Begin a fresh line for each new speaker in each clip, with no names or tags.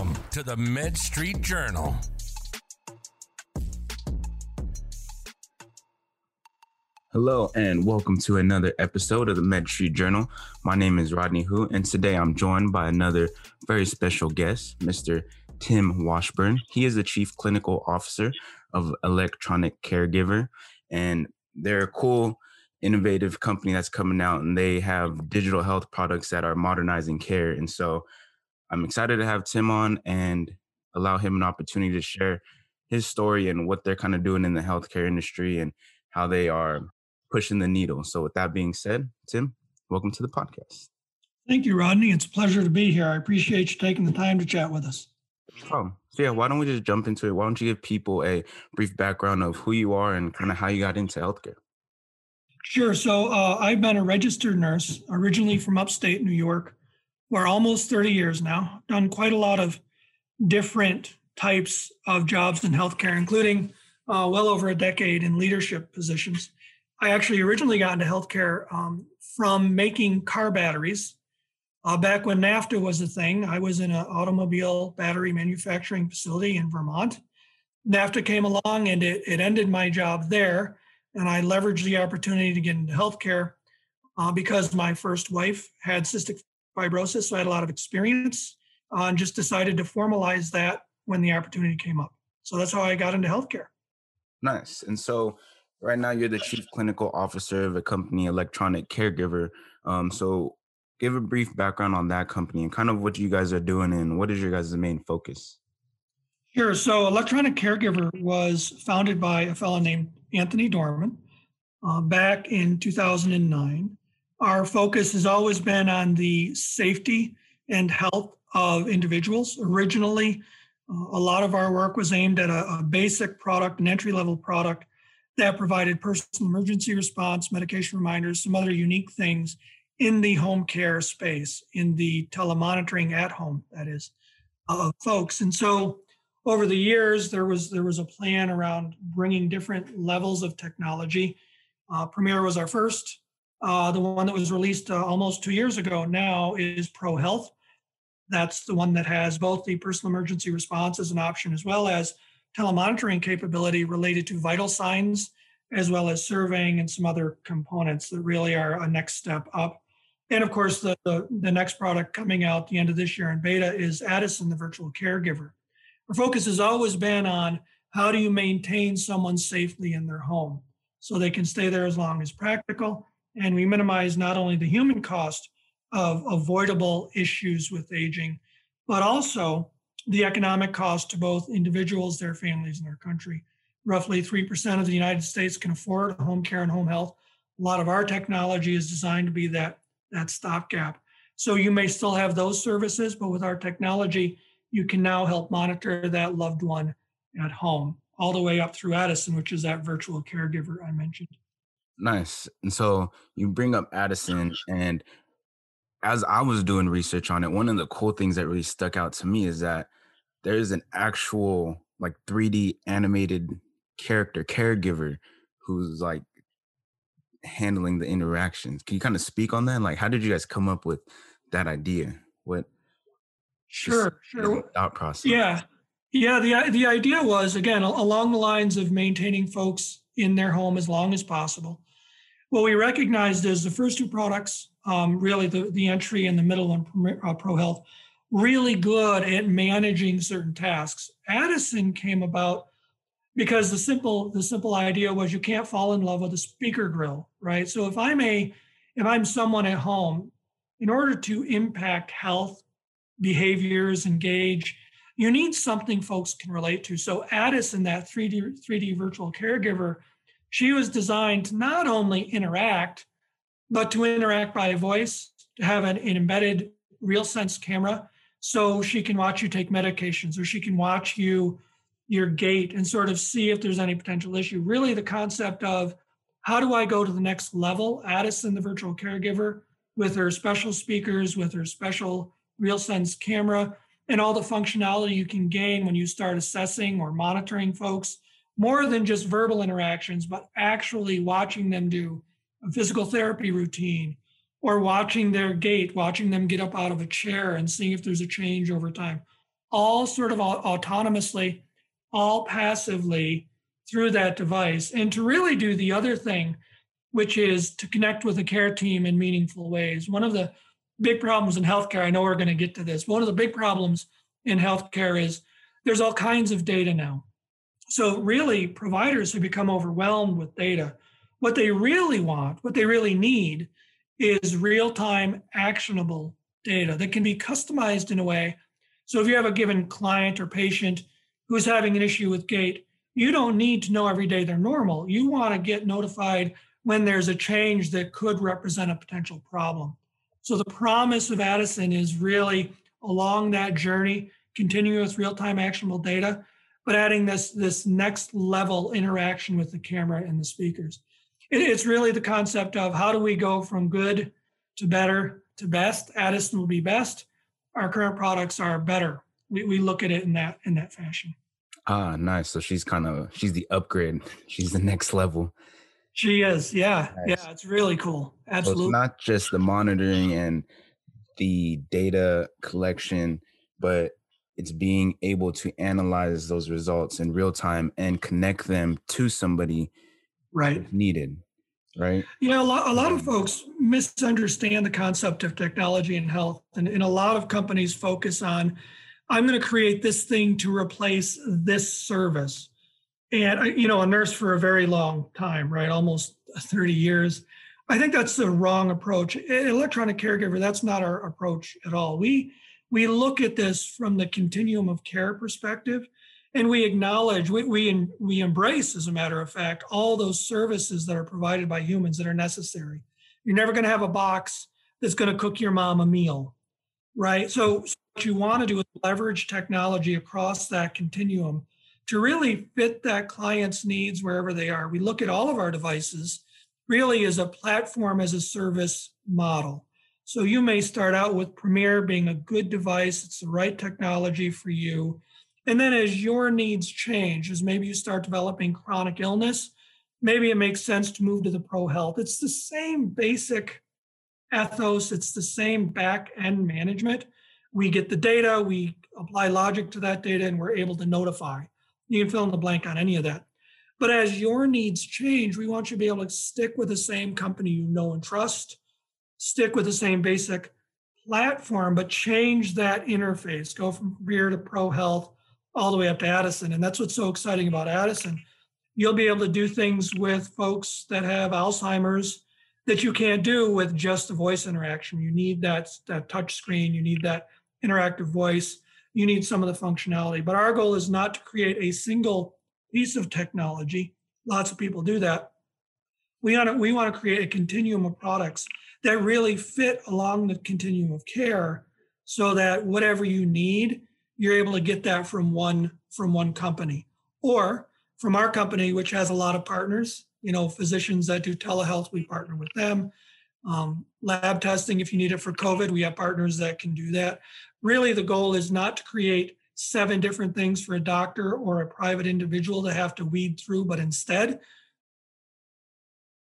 Welcome to the Med Street Journal.
Hello, and welcome to another episode of the Med Street Journal. My name is Rodney Hu, and today I'm joined by another very special guest, Mr. Tim Washburn. He is the Chief Clinical Officer of Electronic Caregiver, and they're a cool, innovative company that's coming out, and they have digital health products that are modernizing care. And so I'm excited to have Tim on and allow him an opportunity to share his story and what they're kind of doing in the healthcare industry and how they are pushing the needle. So, with that being said, Tim, welcome to the podcast.
Thank you, Rodney. It's a pleasure to be here. I appreciate you taking the time to chat with us.
Oh, so yeah, why don't we just jump into it? Why don't you give people a brief background of who you are and kind of how you got into healthcare?
Sure. So, uh, I've been a registered nurse originally from upstate New York for almost 30 years now, done quite a lot of different types of jobs in healthcare, including uh, well over a decade in leadership positions. I actually originally got into healthcare um, from making car batteries. Uh, back when NAFTA was a thing, I was in an automobile battery manufacturing facility in Vermont. NAFTA came along and it, it ended my job there. And I leveraged the opportunity to get into healthcare uh, because my first wife had cystic fibrosis. So I had a lot of experience uh, and just decided to formalize that when the opportunity came up. So that's how I got into healthcare.
Nice. And so right now you're the chief clinical officer of a company, Electronic Caregiver. Um, so give a brief background on that company and kind of what you guys are doing and what is your guys' main focus?
Sure. So Electronic Caregiver was founded by a fellow named Anthony Dohrmann uh, back in 2009. Our focus has always been on the safety and health of individuals. Originally, uh, a lot of our work was aimed at a, a basic product, an entry level product that provided personal emergency response, medication reminders, some other unique things in the home care space, in the telemonitoring at home, that is, of folks. And so over the years, there was there was a plan around bringing different levels of technology. Uh, Premier was our first. Uh, the one that was released uh, almost two years ago now is Pro Health. That's the one that has both the personal emergency response as an option as well as telemonitoring capability related to vital signs, as well as surveying and some other components that really are a next step up. And of course, the, the, the next product coming out the end of this year in beta is Addison, the virtual caregiver. Our focus has always been on how do you maintain someone safely in their home so they can stay there as long as practical. And we minimize not only the human cost of avoidable issues with aging, but also the economic cost to both individuals, their families, and their country. Roughly 3% of the United States can afford home care and home health. A lot of our technology is designed to be that, that stopgap. So you may still have those services, but with our technology, you can now help monitor that loved one at home, all the way up through Addison, which is that virtual caregiver I mentioned.
Nice. And so you bring up Addison, and as I was doing research on it, one of the cool things that really stuck out to me is that there is an actual like 3D animated character caregiver who's like handling the interactions. Can you kind of speak on that? Like, how did you guys come up with that idea? What?
Sure, sure.
Thought process.
Yeah, yeah. the The idea was again along the lines of maintaining folks in their home as long as possible. What we recognized is the first two products um, really the, the entry and the middle one, uh, Pro Health, really good at managing certain tasks. Addison came about because the simple the simple idea was you can't fall in love with a speaker grill, right? So if I'm a if I'm someone at home, in order to impact health behaviors, engage, you need something folks can relate to. So Addison, that 3D 3D virtual caregiver, she was designed to not only interact but to interact by voice, to have an, an embedded RealSense camera so she can watch you take medications or she can watch you your gait and sort of see if there's any potential issue. Really, the concept of how do I go to the next level? Addison, the virtual caregiver, with her special speakers, with her special RealSense camera, and all the functionality you can gain when you start assessing or monitoring folks, more than just verbal interactions, but actually watching them do a physical therapy routine or watching their gait, watching them get up out of a chair and seeing if there's a change over time. all sort of autonomously, all passively through that device, and to really do the other thing, which is to connect with the care team in meaningful ways. One of the big problems in healthcare, I know we're going to get to this. One of the big problems in healthcare is there's all kinds of data now. So, really, providers who become overwhelmed with data. What they really want, what they really need, is real time actionable data that can be customized in a way. So, if you have a given client or patient who's having an issue with gait, you don't need to know every day they're normal. You want to get notified when there's a change that could represent a potential problem. So the promise of Addison is really along that journey, continuing with real-time actionable data, but adding this, this next level interaction with the camera and the speakers. It, it's really the concept of how do we go from good to better to best. Addison will be best. Our current products are better. We, we look at it in that in that fashion.
Ah, nice. So she's kind of she's the upgrade. She's the next level.
She is, yeah, nice. yeah. It's really cool. Absolutely. So
it's not just the monitoring and the data collection, but it's being able to analyze those results in real time and connect them to somebody
right.
needed right?
Yeah a lot, a lot of um, folks misunderstand the concept of technology and health and, and a lot of companies focus on i'm going to create this thing to replace this service. And uh, you know a nurse for a very long time right almost 30 years i think that's the wrong approach. Electronic caregiver that's not our approach at all. We we look at this from the continuum of care perspective and we acknowledge we, we we embrace as a matter of fact all those services that are provided by humans that are necessary you're never going to have a box that's going to cook your mom a meal right so, so what you want to do is leverage technology across that continuum to really fit that client's needs wherever they are. We look at all of our devices really as a platform as a service model. So you may start out with Premier being a good device, it's the right technology for you. And then as your needs change, as maybe you start developing chronic illness, maybe it makes sense to move to the Pro Health. It's the same basic ethos, it's the same back end management. We get the data, we apply logic to that data, and we're able to notify. You can fill in the blank on any of that. But as your needs change, we want you to be able to stick with the same company you know and trust, stick with the same basic platform, but change that interface, go from Premier to Pro Health all the way up to Addison. And that's what's so exciting about Addison. You'll be able to do things with folks that have Alzheimer's that you can't do with just a voice interaction. You need that, that touch screen, you need that interactive voice you need some of the functionality. But our goal is not to create a single piece of technology. Lots of people do that. We want to, we want to create a continuum of products that really fit along the continuum of care so that whatever you need, you're able to get that from one from one company or from our company, which has a lot of partners, you know, physicians that do telehealth, we partner with them. Um, lab testing, if you need it for COVID, we have partners that can do that really the goal is not to create seven different things for a doctor or a private individual to have to weed through, but instead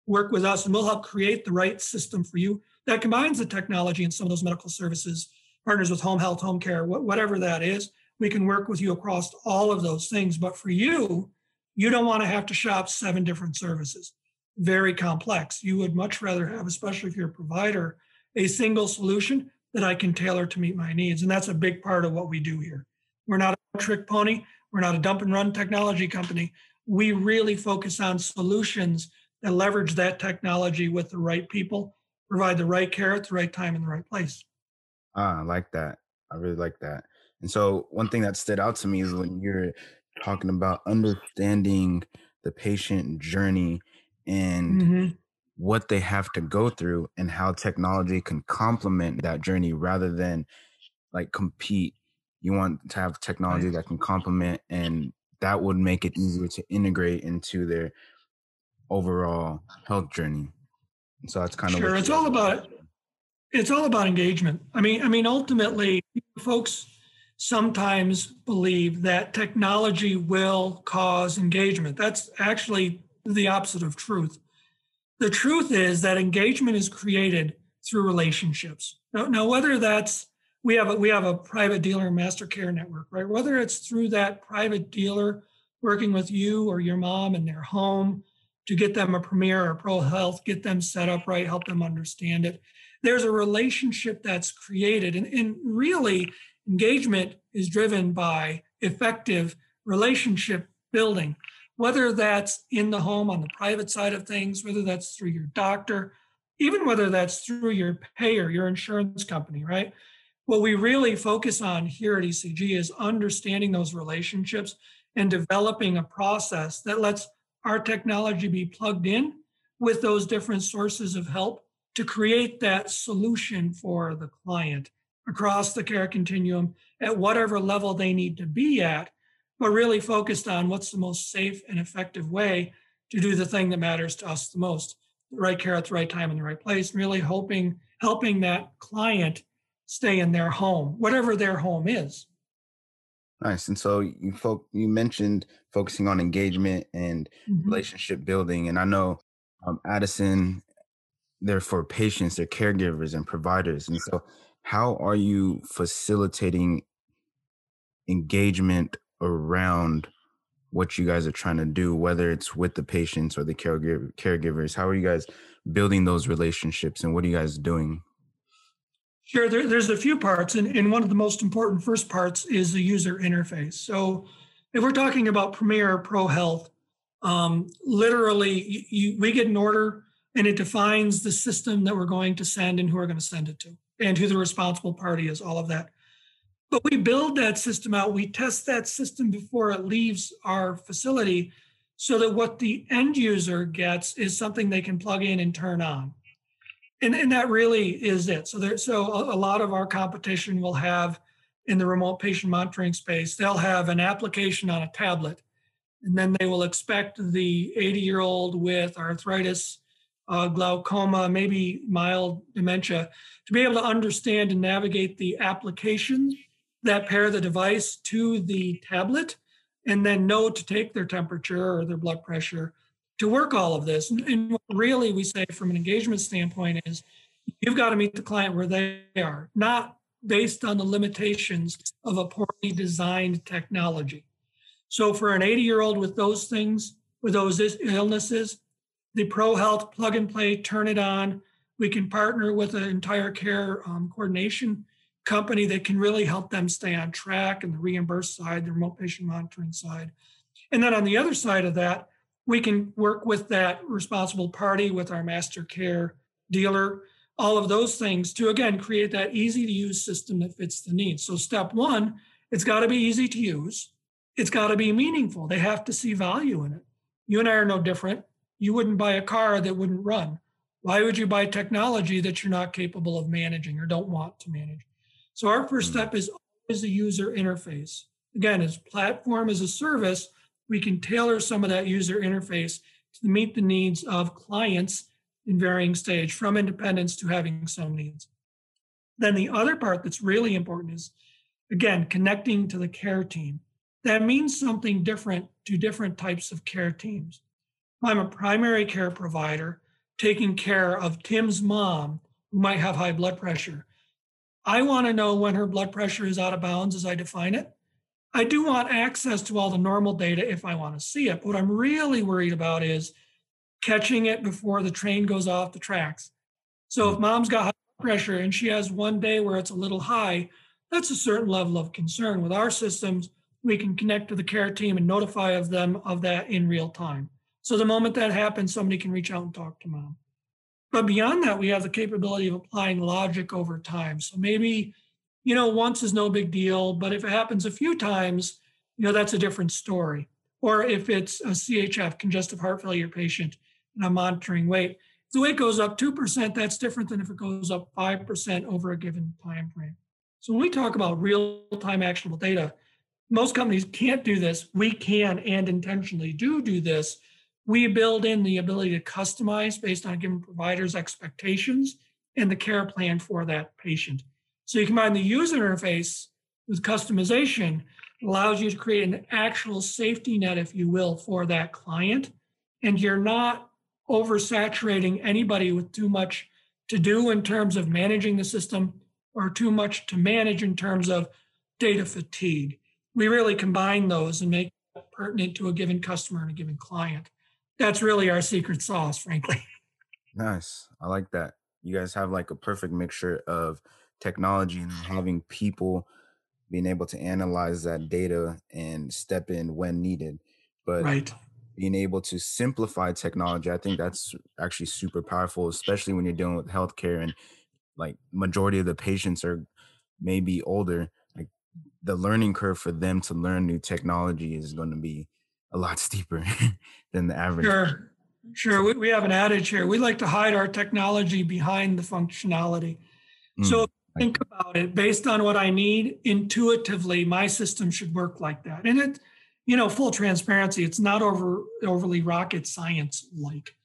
work with us and we'll help create the right system for you that combines the technology and some of those medical services, partners with home health, home care, whatever that is. We can work with you across all of those things. But for you, you don't want to have to shop seven different services. Very complex. You would much rather have, especially if you're a provider, a single solution that I can tailor to meet my needs. And that's a big part of what we do here. We're not a trick pony, we're not a dump and run technology company. We really focus on solutions that leverage that technology with the right people, provide the right care at the right time in the right place.
Ah, I like that. I really like that. And so, one thing that stood out to me is when you're talking about understanding the patient journey and mm-hmm what they have to go through and how technology can complement that journey rather than like compete. You want to have technology that can complement and that would make it easier to integrate into their overall health journey. So that's kind of
sure. It's all about it's all about engagement. I mean, I mean, ultimately, folks sometimes believe that technology will cause engagement. That's actually the opposite of truth the truth is that engagement is created through relationships. Now, now, whether that's we have a, we have a private dealer master care network, right? Whether it's through that private dealer working with you or your mom in their home to get them a Premier or Pro Health, get them set up right, help them understand it. There's a relationship that's created, and, and really engagement is driven by effective relationship building, whether that's in the home on the private side of things, whether that's through your doctor, even whether that's through your payer, your insurance company, right? What we really focus on here at ECG is understanding those relationships and developing a process that lets our technology be plugged in with those different sources of help to create that solution for the client across the care continuum at whatever level they need to be at, but really focused on what's the most safe and effective way to do the thing that matters to us the most the right care at the right time in the right place, really hoping helping that client stay in their home, whatever their home is.
Nice. And so you folk you mentioned focusing on engagement and mm-hmm. relationship building, and I know um, Addison, they're for patients, they're caregivers and providers, and so how are you facilitating engagement around what you guys are trying to do, whether it's with the patients or the caregiver, caregivers? How are you guys building those relationships, and what are you guys doing?
Sure, there, there's a few parts, and, and one of the most important first parts is the user interface. So, if we're talking about Premier Pro Health, um, literally, you, we get an order and it defines the system that we're going to send and who we're going to send it to and who the responsible party is, all of that. But we build that system out, we test that system before it leaves our facility so that what the end user gets is something they can plug in and turn on. And, and that really is it. So there, so a, a lot of our competition will have in the remote patient monitoring space, they'll have an application on a tablet, and then they will expect the 80 year old with arthritis uh, glaucoma, maybe mild dementia, to be able to understand and navigate the application that pair the device to the tablet and then know to take their temperature or their blood pressure to work all of this. And, really we say from an engagement standpoint is you've got to meet the client where they are, not based on the limitations of a poorly designed technology. So for an 80 year old with those things, with those illnesses, the Pro Health plug and play, turn it on. We can partner with an entire care um, coordination company that can really help them stay on track and the reimbursed side, the remote patient monitoring side. And then on the other side of that, we can work with that responsible party, with our master care dealer, all of those things to again create that easy to use system that fits the needs. So, step one, it's got to be easy to use, it's got to be meaningful. They have to see value in it. You and I are no different you wouldn't buy a car that wouldn't run. Why would you buy technology that you're not capable of managing or don't want to manage? So our first hmm. step is always the user interface. Again, as platform as a service, we can tailor some of that user interface to meet the needs of clients in varying stage, from independence to having some needs. Then the other part that's really important is, again, connecting to the care team. That means something different to different types of care teams. I'm a primary care provider taking care of Tim's mom who might have high blood pressure. I want to know when her blood pressure is out of bounds as I define it. I do want access to all the normal data if I want to see it. But what I'm really worried about is catching it before the train goes off the tracks. So if hmm. mom's got high pressure and she has one day where it's a little high, that's a certain level of concern. With our systems, we can connect to the care team and notify of them of that in real time. So the moment that happens, somebody can reach out and talk to mom. But beyond that, we have the capability of applying logic over time. So maybe, you know, once is no big deal, but if it happens a few times, you know, that's a different story. Or if it's a CHF, congestive heart failure patient, and I'm monitoring weight, if the weight goes up 2%, that's different than if it goes up 5% over a given time frame. So when we talk about real-time actionable data, most companies can't do this. We can and intentionally do do this we build in the ability to customize based on a given provider's expectations and the care plan for that patient. So you combine the user interface with customization, allows you to create an actual safety net, if you will, for that client. And you're not oversaturating anybody with too much to do in terms of managing the system or too much to manage in terms of data fatigue. We really combine those and make pertinent to a given customer and a given client. That's really our secret sauce, frankly.
Nice. I like that. You guys have like a perfect mixture of technology and having people being able to analyze that data and step in when needed. But
right.
being able to simplify technology, I think that's actually super powerful, especially when you're dealing with healthcare and like majority of the patients are maybe older. Like the learning curve for them to learn new technology is going to be a lot steeper than the average.
Sure. Sure. We, we have an adage here. We like to hide our technology behind the functionality. Mm. So think about it based on what I need intuitively, my system should work like that. And it, you know, full transparency, it's not over overly rocket science like.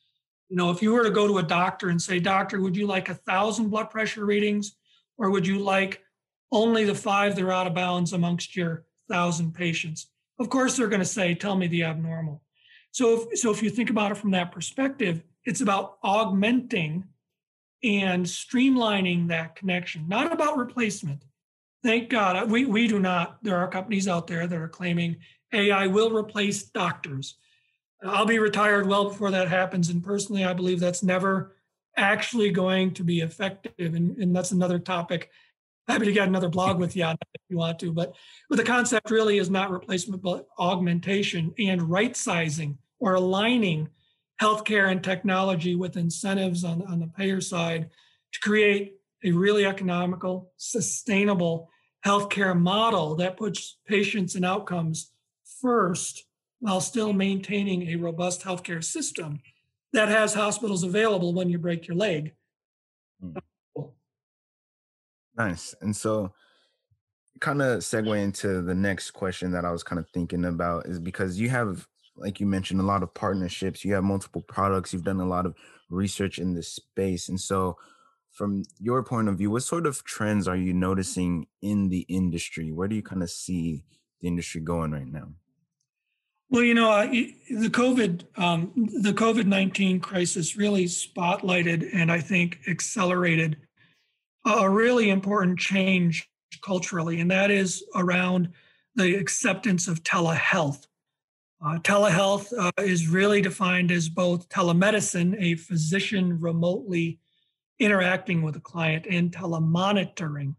You know, if you were to go to a doctor and say, Doctor, would you like a thousand blood pressure readings, or would you like only the five that are out of bounds amongst your thousand patients? Of course, they're going to say, Tell me the abnormal. So if, so if you think about it from that perspective, it's about augmenting and streamlining that connection, not about replacement. Thank God we, we do not. There are companies out there that are claiming AI will replace doctors. I'll be retired well before that happens. And personally, I believe that's never actually going to be effective. And, and that's another topic. Happy to get another blog with you on that if you want to. But, but the concept really is not replacement, but augmentation and right sizing or aligning healthcare and technology with incentives on, on the payer side to create a really economical, sustainable healthcare model that puts patients and outcomes first while still maintaining a robust healthcare system that has hospitals available when you break your leg.
Hmm. Nice. And so, kind of segue into the next question that I was kind of thinking about is because you have like you mentioned, a lot of partnerships. You have multiple products. You've done a lot of research in this space. And so, from your point of view, what sort of trends are you noticing in the industry? Where do you kind of see the industry going right now?
Well, you know, uh, the COVID um, the COVID nineteen crisis really spotlighted and I think accelerated a really important change culturally, and that is around the acceptance of telehealth. Uh, telehealth uh, is really defined as both telemedicine, a physician remotely interacting with a client, and telemonitoring.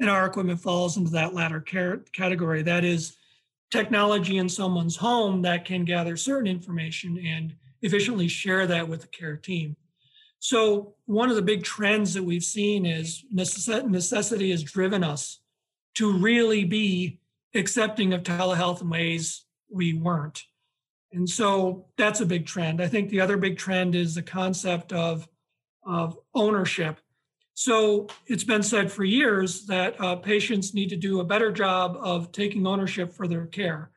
And our equipment falls into that latter category. That is technology in someone's home that can gather certain information and efficiently share that with the care team. So, one of the big trends that we've seen is necessity has driven us to really be accepting of telehealth in ways we weren't. And so that's a big trend. I think the other big trend is the concept of, of ownership. So it's been said for years that uh, patients need to do a better job of taking ownership for their care.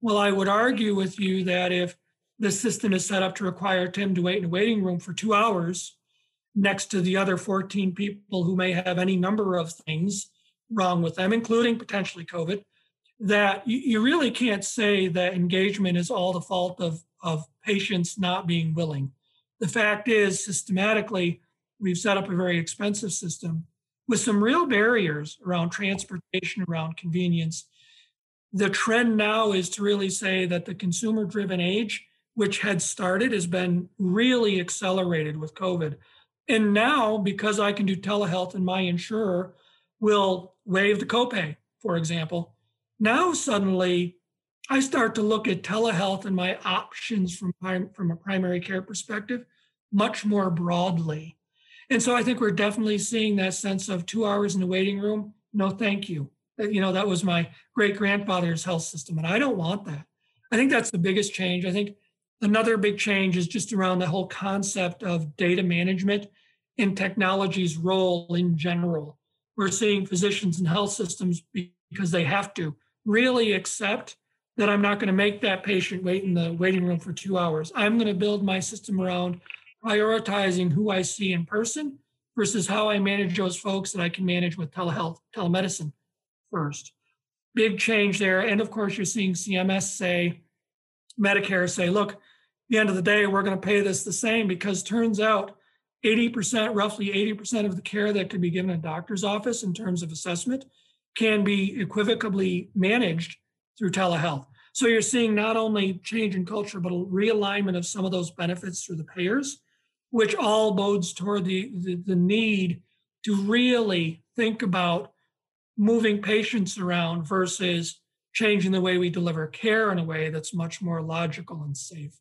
Well, I would argue with you that if the system is set up to require Tim to wait in a waiting room for two hours next to the other 14 people who may have any number of things wrong with them, including potentially COVID, that you, you really can't say that engagement is all the fault of, of patients not being willing. The fact is, systematically, we've set up a very expensive system with some real barriers around transportation, around convenience. The trend now is to really say that the consumer driven age, which had started, has been really accelerated with COVID. And now, because I can do telehealth and my insurer will waive the copay, for example, now suddenly I start to look at telehealth and my options from, from a primary care perspective much more broadly. And so I think we're definitely seeing that sense of two hours in the waiting room. No, thank you. You know, that was my great grandfather's health system, and I don't want that. I think that's the biggest change. I think another big change is just around the whole concept of data management and technology's role in general. We're seeing physicians and health systems because they have to really accept that I'm not going to make that patient wait in the waiting room for two hours. I'm going to build my system around prioritizing who I see in person versus how I manage those folks that I can manage with telehealth, telemedicine first. Big change there. And of course, you're seeing CMS say, Medicare say, look, the end of the day, we're going to pay this the same because turns out 80%, roughly 80% of the care that could be given in a doctor's office in terms of assessment can be equivocably managed through telehealth. So you're seeing not only change in culture, but a realignment of some of those benefits through the payers, which all bodes toward the, the, the need to really think about moving patients around versus changing the way we deliver care in a way that's much more logical and safe.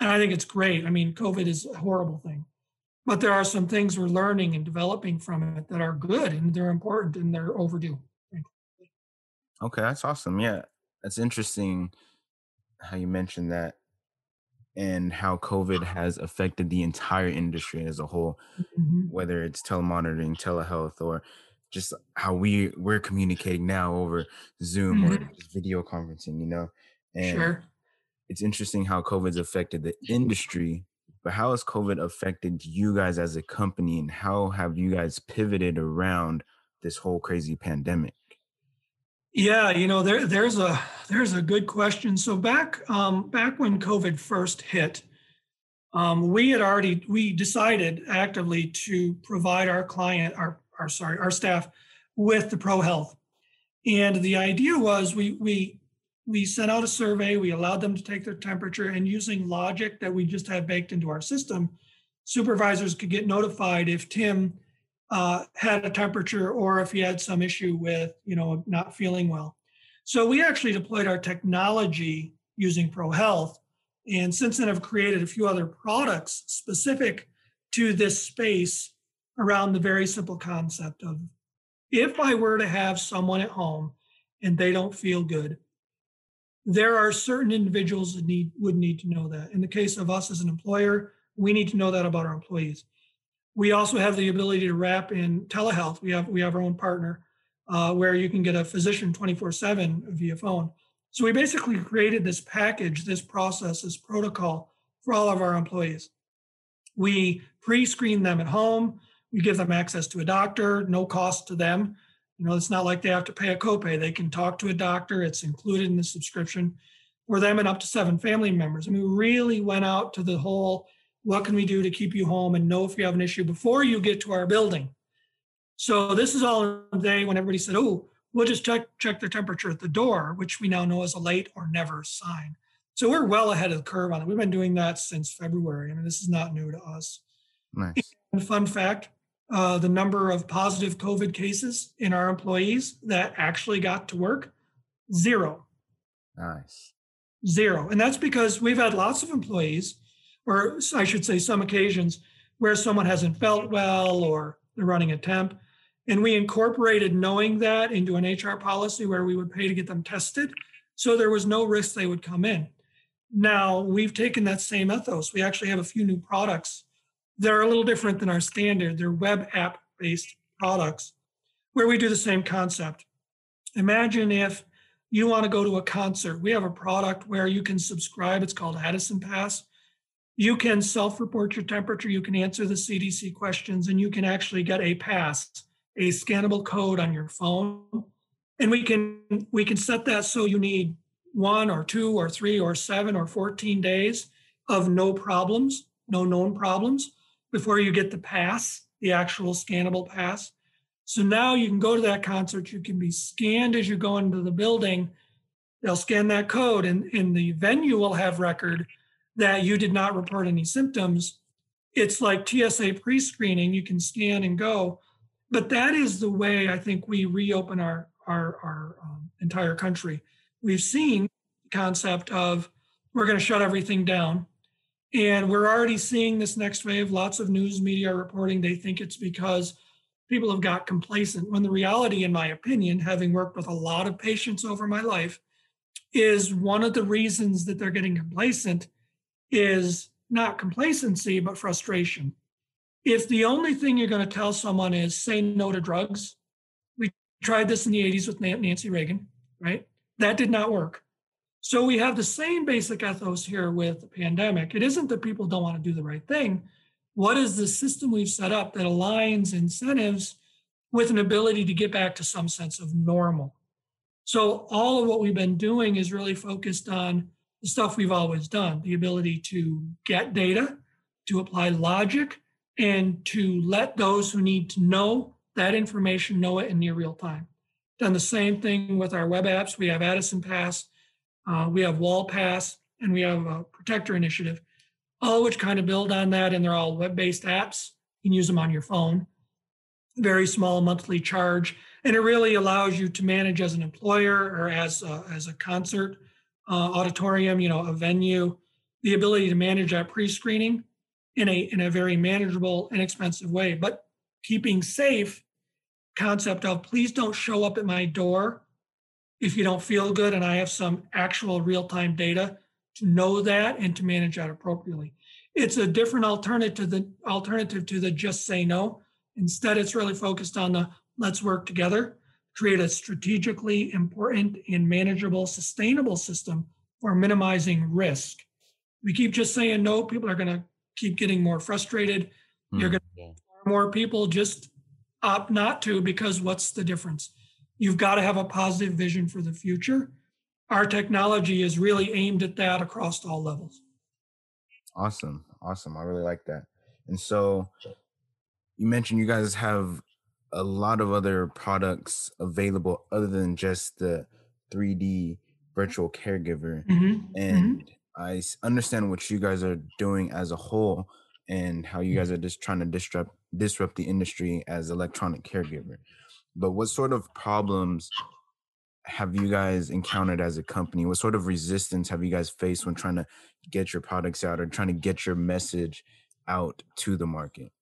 And I think it's great. I mean, COVID is a horrible thing, but there are some things we're learning and developing from it that are good and they're important and they're overdue.
Okay, that's awesome. Yeah, that's interesting how you mentioned that and how COVID has affected the entire industry as a whole, mm-hmm. whether it's telemonitoring, telehealth, or just how we we're communicating now over Zoom mm-hmm. or video conferencing, you know.
And sure.
it's interesting how COVID's affected the industry, but how has COVID affected you guys as a company, and how have you guys pivoted around this whole crazy pandemic?
Yeah, you know, there there's a there's a good question. So back um, back when COVID first hit, um, we had already we decided actively to provide our client our our sorry our staff with the Pro Health, and the idea was we we we sent out a survey. We allowed them to take their temperature, and using logic that we just had baked into our system, supervisors could get notified if Tim uh, had a temperature or if he had some issue with, you know, not feeling well. So we actually deployed our technology using Pro Health, and since then have created a few other products specific to this space around the very simple concept of if I were to have someone at home and they don't feel good, there are certain individuals that need would need to know that. In the case of us as an employer, we need to know that about our employees. We also have the ability to wrap in telehealth. We have we have our own partner uh, where you can get a physician 24/7 via phone. So we basically created this package, this process, this protocol for all of our employees. We pre-screen them at home. We give them access to a doctor, no cost to them. You know, it's not like they have to pay a copay. They can talk to a doctor. It's included in the subscription for them and up to seven family members. I mean, we really went out to the whole what can we do to keep you home and know if you have an issue before you get to our building? So this is all day when everybody said, oh, we'll just check, check their temperature at the door, which we now know is a late or never sign. So we're well ahead of the curve on it. We've been doing that since February. I mean, this is not new to us.
Nice.
And fun fact, uh, the number of positive COVID cases in our employees that actually got to work, zero.
Nice.
Zero. And that's because we've had lots of employees or I should say, some occasions where someone hasn't felt well or they're running a temp. And we incorporated knowing that into an HR policy where we would pay to get them tested. So there was no risk they would come in. Now we've taken that same ethos. We actually have a few new products that are a little different than our standard. They're web app based products where we do the same concept. Imagine if you want to go to a concert. We have a product where you can subscribe. It's called Addison Pass you can self-report your temperature, you can answer the CDC questions, and you can actually get a pass, a scannable code on your phone. And we can we can set that so you need one or two or three or seven or 14 days of no problems, no known problems before you get the pass, the actual scannable pass. So now you can go to that concert, you can be scanned as you go into the building. They'll scan that code and, and the venue will have record that you did not report any symptoms, it's like TSA pre screening, you can scan and go. But that is the way I think we reopen our, our, our um, entire country. We've seen the concept of we're going to shut everything down. And we're already seeing this next wave. Lots of news media reporting they think it's because people have got complacent. When the reality, in my opinion, having worked with a lot of patients over my life, is one of the reasons that they're getting complacent is not complacency, but frustration. If the only thing you're going to tell someone is say no to drugs, we tried this in the 80s with Nancy Reagan, right? That did not work. So we have the same basic ethos here with the pandemic. It isn't that people don't want to do the right thing. What is the system we've set up that aligns incentives with an ability to get back to some sense of normal? So all of what we've been doing is really focused on the stuff we've always done the ability to get data, to apply logic, and to let those who need to know that information know it in near real time. Done the same thing with our web apps. We have Addison Pass, uh, we have Wall Pass, and we have a Protector Initiative, all which kind of build on that, and they're all web-based apps. You can use them on your phone. Very small monthly charge, and it really allows you to manage as an employer or as a, as a concert uh, auditorium, you know, a venue, the ability to manage that pre-screening in a in a very manageable, inexpensive way, but keeping safe concept of please don't show up at my door if you don't feel good and I have some actual real-time data to know that and to manage that appropriately. It's a different alternative to the alternative to the just say no. Instead, it's really focused on the let's work together, create a strategically important and manageable, sustainable system for minimizing risk. We keep just saying no, people are going to keep getting more frustrated. Mm, You're going to yeah. more people just opt not to because what's the difference? You've got to have a positive vision for the future. Our technology is really aimed at that across all levels.
Awesome. Awesome. I really like that. And so you mentioned you guys have a lot of other products available other than just the 3D virtual caregiver. Mm-hmm. mm-hmm. And mm-hmm. I understand what you guys are doing as a whole and how you guys are just trying to disrupt disrupt the industry as electronic caregiver. But what sort of problems have you guys encountered as a company? What sort of resistance have you guys faced when trying to get your products out or trying to get your message out to the market?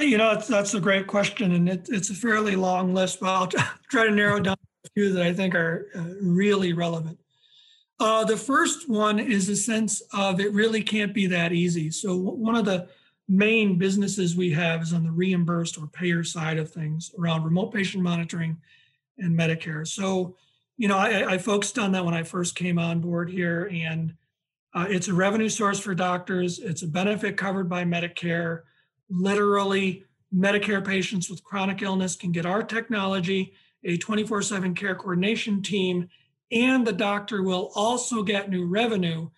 You know, that's, a great question, and it, it's a fairly long list, but I'll try to narrow down a few that I think are uh, really relevant. Uh, the first one is a sense of it really can't be that easy. So, one of the main businesses we have is on the reimbursed or payer side of things around remote patient monitoring and Medicare. So, you know, I, I focused on that when I first came on board here, and uh, it's a revenue source for doctors. It's a benefit covered by Medicare. Literally, Medicare patients with chronic illness can get our technology, a 24 7 care coordination team, and the doctor will also get new revenue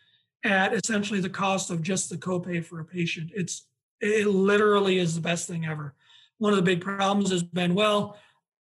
at essentially the cost of just the copay for a patient. It's it literally is the best thing ever. One of the big problems has been, well,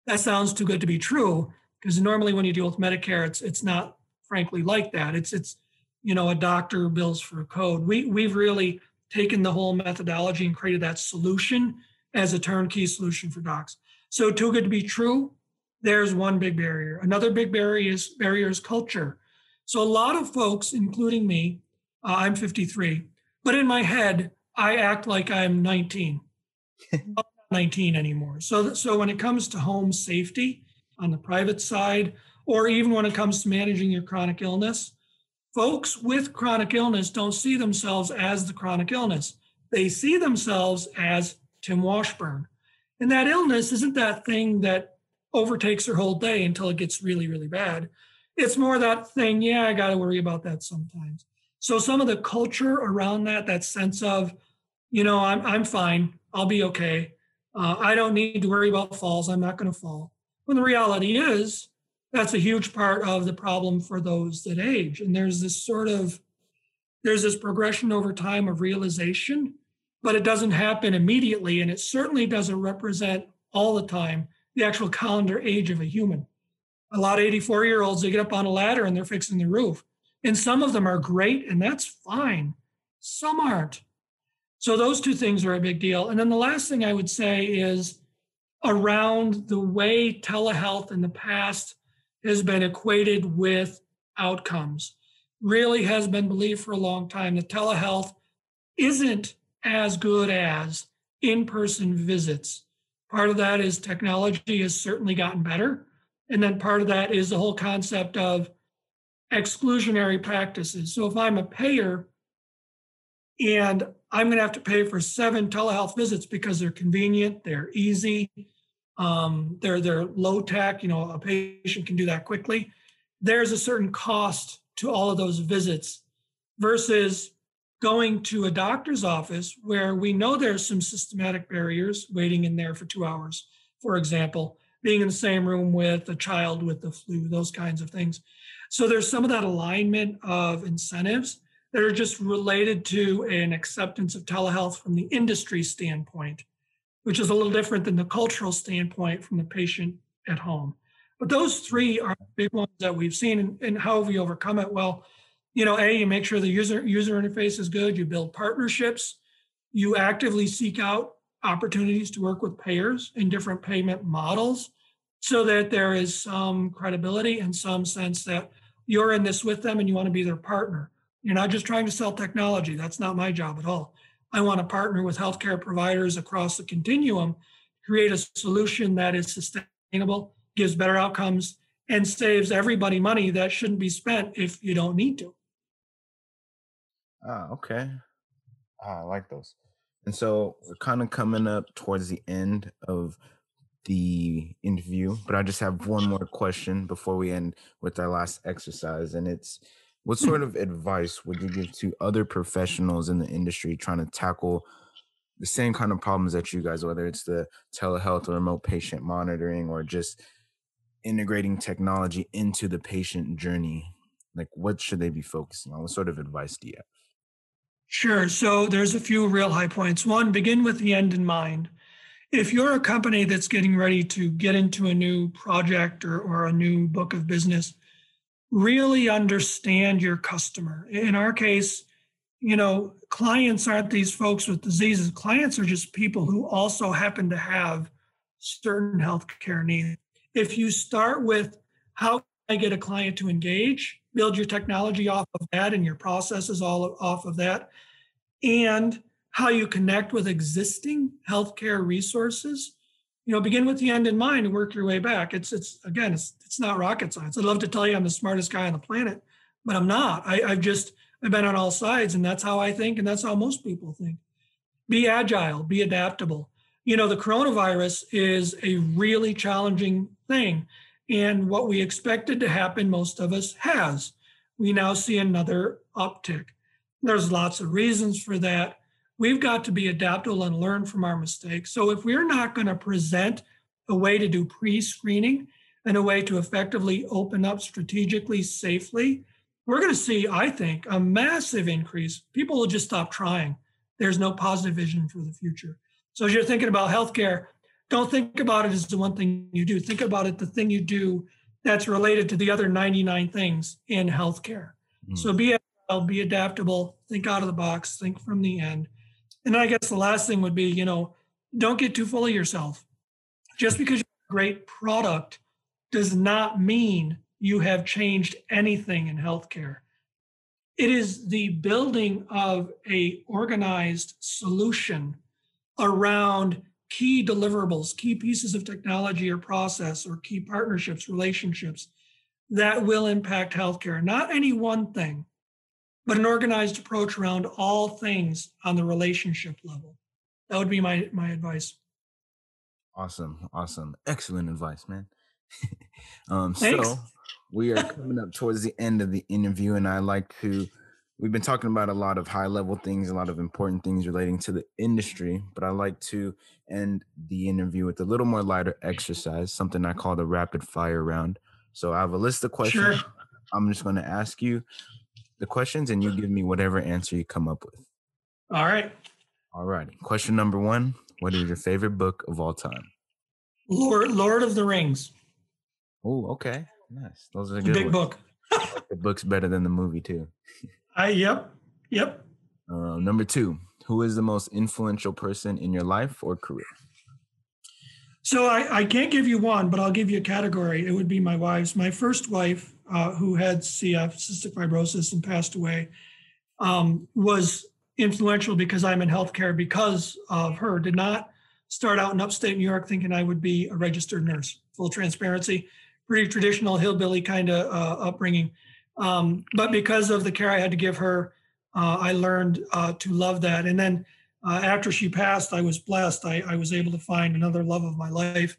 that sounds too good to be true, because normally when you deal with Medicare, it's it's not frankly like that. It's it's you know a doctor bills for a code. We we've really taken the whole methodology and created that solution as a turnkey solution for docs. So too good to be true. There's one big barrier. Another big barrier is barrier is culture. So a lot of folks, including me, uh, I'm 53, but in my head, I act like I'm 19. Not 19 anymore. So, so when it comes to home safety on the private side, or even when it comes to managing your chronic illness, folks with chronic illness don't see themselves as the chronic illness. They see themselves as Tim Washburn. And that illness isn't that thing that overtakes their whole day until it gets really, really bad. It's more that thing, yeah, I got to worry about that sometimes. So some of the culture around that, that sense of, you know, I'm, I'm fine, I'll be okay. Uh, I don't need to worry about falls. I'm not going to fall. When the reality is, that's a huge part of the problem for those that age. And there's this sort of there's this progression over time of realization, but it doesn't happen immediately, and it certainly doesn't represent all the time the actual calendar age of a human. A lot of 84 year olds, they get up on a ladder and they're fixing the roof. And some of them are great, and that's fine. Some aren't. So those two things are a big deal. And then the last thing I would say is around the way telehealth in the past has been equated with outcomes. Really has been believed for a long time that telehealth isn't as good as in person visits. Part of that is technology has certainly gotten better. And then part of that is the whole concept of exclusionary practices. So if I'm a payer and I'm going to have to pay for seven telehealth visits because they're convenient, they're easy, um, they're they're low tech. You know, a patient can do that quickly. There's a certain cost to all of those visits versus going to a doctor's office where we know there's some systematic barriers waiting in there for two hours, for example, being in the same room with a child with the flu, those kinds of things. So there's some of that alignment of incentives that are just related to an acceptance of telehealth from the industry standpoint, which is a little different than the cultural standpoint from the patient at home. But those three are big ones that we've seen. And, and how have we overcome it? Well, you know, A, you make sure the user user interface is good, you build partnerships, you actively seek out opportunities to work with payers in different payment models so that there is some credibility and some sense that you're in this with them and you want to be their partner. You're not just trying to sell technology. That's not my job at all. I want to partner with healthcare providers across the continuum, create a solution that is sustainable, gives better outcomes, and saves everybody money that shouldn't be spent if you don't need to.
Ah, okay. Ah, I like those. And so we're kind of coming up towards the end of the interview, but I just have one more question before we end with our last exercise. And it's what sort of advice would you give to other professionals in the industry trying to tackle the same kind of problems that you guys, whether it's the telehealth or remote patient monitoring or just integrating technology into the patient journey? Like, what should they be focusing on? What sort of advice do you have?
Sure. So there's a few real high points. One, begin with the end in mind. If you're a company that's getting ready to get into a new project or, or a new book of business, really understand your customer. In our case, you know, clients aren't these folks with diseases. Clients are just people who also happen to have certain healthcare needs. If you start with how I get a client to engage, build your technology off of that and your processes all off of that, and how you connect with existing healthcare resources. You know, begin with the end in mind and work your way back. It's it's again, it's it's not rocket science. I'd love to tell you I'm the smartest guy on the planet, but I'm not. I, I've just I've been on all sides, and that's how I think, and that's how most people think. Be agile, be adaptable. You know, the coronavirus is a really challenging thing. And what we expected to happen, most of us has. We now see another uptick. There's lots of reasons for that. We've got to be adaptable and learn from our mistakes. So if we're not going to present a way to do pre screening and a way to effectively open up strategically, safely, we're going to see, I think, a massive increase. People will just stop trying. There's no positive vision for the future. So as you're thinking about healthcare, don't think about it as the one thing you do. Think about it the thing you do that's related to the other 99 things in healthcare. Mm. So be be adaptable, think out of the box, think from the end. And I guess the last thing would be, you know, don't get too full of yourself. Just because you have a great product does not mean you have changed anything in healthcare. It is the building of a organized solution around key deliverables, key pieces of technology or process, or key partnerships, relationships that will impact healthcare. Not any one thing, but an organized approach around all things on the relationship level. That would be my my advice.
Awesome, awesome, excellent advice, man. um, Thanks. so we are coming up towards the end of the interview, and I like to we've been talking about a lot of high level things, a lot of important things relating to the industry, but I like to end the interview with a little more lighter exercise, something I call the rapid fire round. So I have a list of questions. Sure. I'm just going to ask you the questions and you give me whatever answer you come up with.
All right.
All righty. Question number one What is your favorite book of all time?
Lord, Lord of the Rings.
Oh, okay. Nice. Those are
good. Big ones. book.
the book's better than the movie, too.
I yep, yep.
Uh, number two, who is the most influential person in your life or career?
So I, I can't give you one, but I'll give you a category. It would be my wife's. My first wife, uh, who had CF, cystic fibrosis, and passed away, um, was influential because I'm in healthcare because of her. Did not start out in upstate New York thinking I would be a registered nurse. Full transparency, pretty traditional hillbilly kind of uh, upbringing. Um, but because of the care I had to give her, uh, I learned uh, to love that. And then uh, after she passed, I was blessed. I, I, was able to find another love of my life.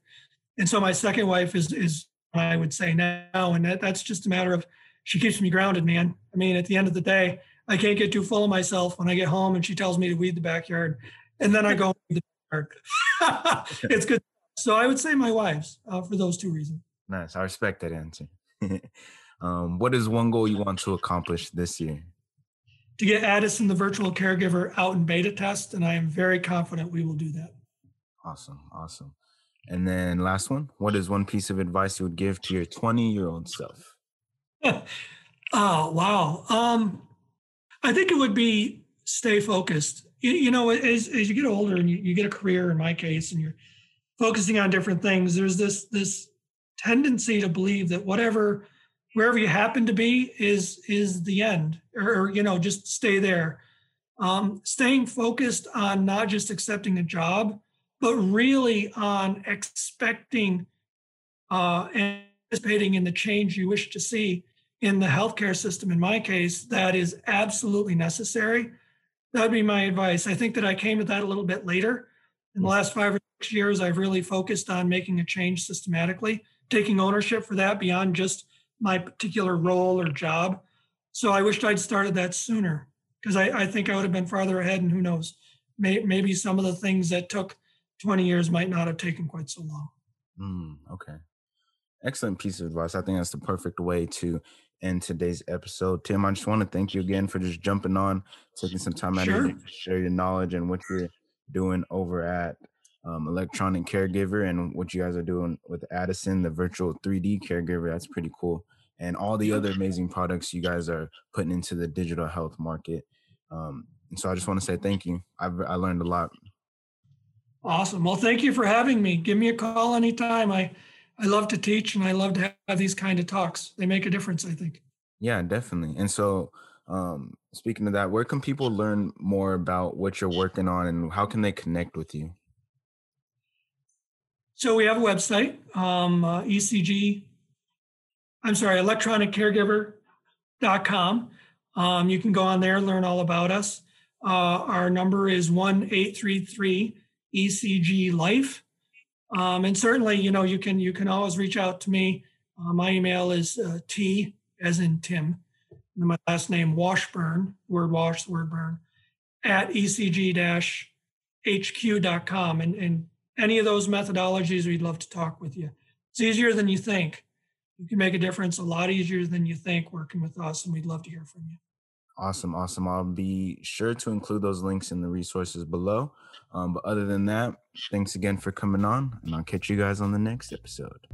And so my second wife is, is I would say now, and that, that's just a matter of she keeps me grounded, man. I mean, at the end of the day, I can't get too full of myself when I get home and she tells me to weed the backyard, and then I go the backyard. it's good. So I would say my wives uh, for those two reasons.
Nice. I respect that answer. Um, what is one goal you want to accomplish this year?
to get Addison, the virtual caregiver, out in beta test, and I am very confident we will do that.
Awesome, awesome. And then last one, what is one piece of advice you would give to your 20 year old self?
oh, wow. Um, I think it would be stay focused. You, you know, as, as you get older and you, you get a career, in my case, and you're focusing on different things, there's this this tendency to believe that whatever wherever you happen to be is is the end or, or you know just stay there um, staying focused on not just accepting a job but really on expecting uh, and participating in the change you wish to see in the healthcare system in my case that is absolutely necessary that would be my advice i think that i came to that a little bit later in the last five or six years i've really focused on making a change systematically taking ownership for that beyond just my particular role or job. So I wished I'd started that sooner because I, I, think I would have been farther ahead. And who knows, may, maybe some of the things that took 20 years might not have taken quite so long.
Mm, okay. Excellent piece of advice. I think that's the perfect way to end today's episode. Tim, I just want to thank you again for just jumping on, taking some time out sure. to share your knowledge and what you're doing over at um, electronic caregiver and what you guys are doing with Addison, the virtual 3D caregiver. That's pretty cool. And all the other amazing products you guys are putting into the digital health market. Um, and so I just want to say thank you. I've, I learned a lot.
Awesome. Well, thank you for having me. Give me a call anytime. I, I love to teach and I love to have these kind of talks. They make a difference, I think.
Yeah, definitely. And so, um, speaking of that, where can people learn more about what you're working on and how can they connect with you?
So we have a website, um, uh, ECG, I'm sorry, electroniccaregiver.com. Um, you can go on there and learn all about us. Uh, our number is 1 833 ECG Life. Um, and certainly, you know, you can you can always reach out to me. Uh, my email is uh, T as in Tim, and my last name Washburn, word wash, word burn, at ecg-hq.com. And, and any of those methodologies, we'd love to talk with you. It's easier than you think. You can make a difference a lot easier than you think working with us, and we'd love to hear from you.
Awesome, awesome. I'll be sure to include those links in the resources below. Um, but other than that, thanks again for coming on, and I'll catch you guys on the next episode.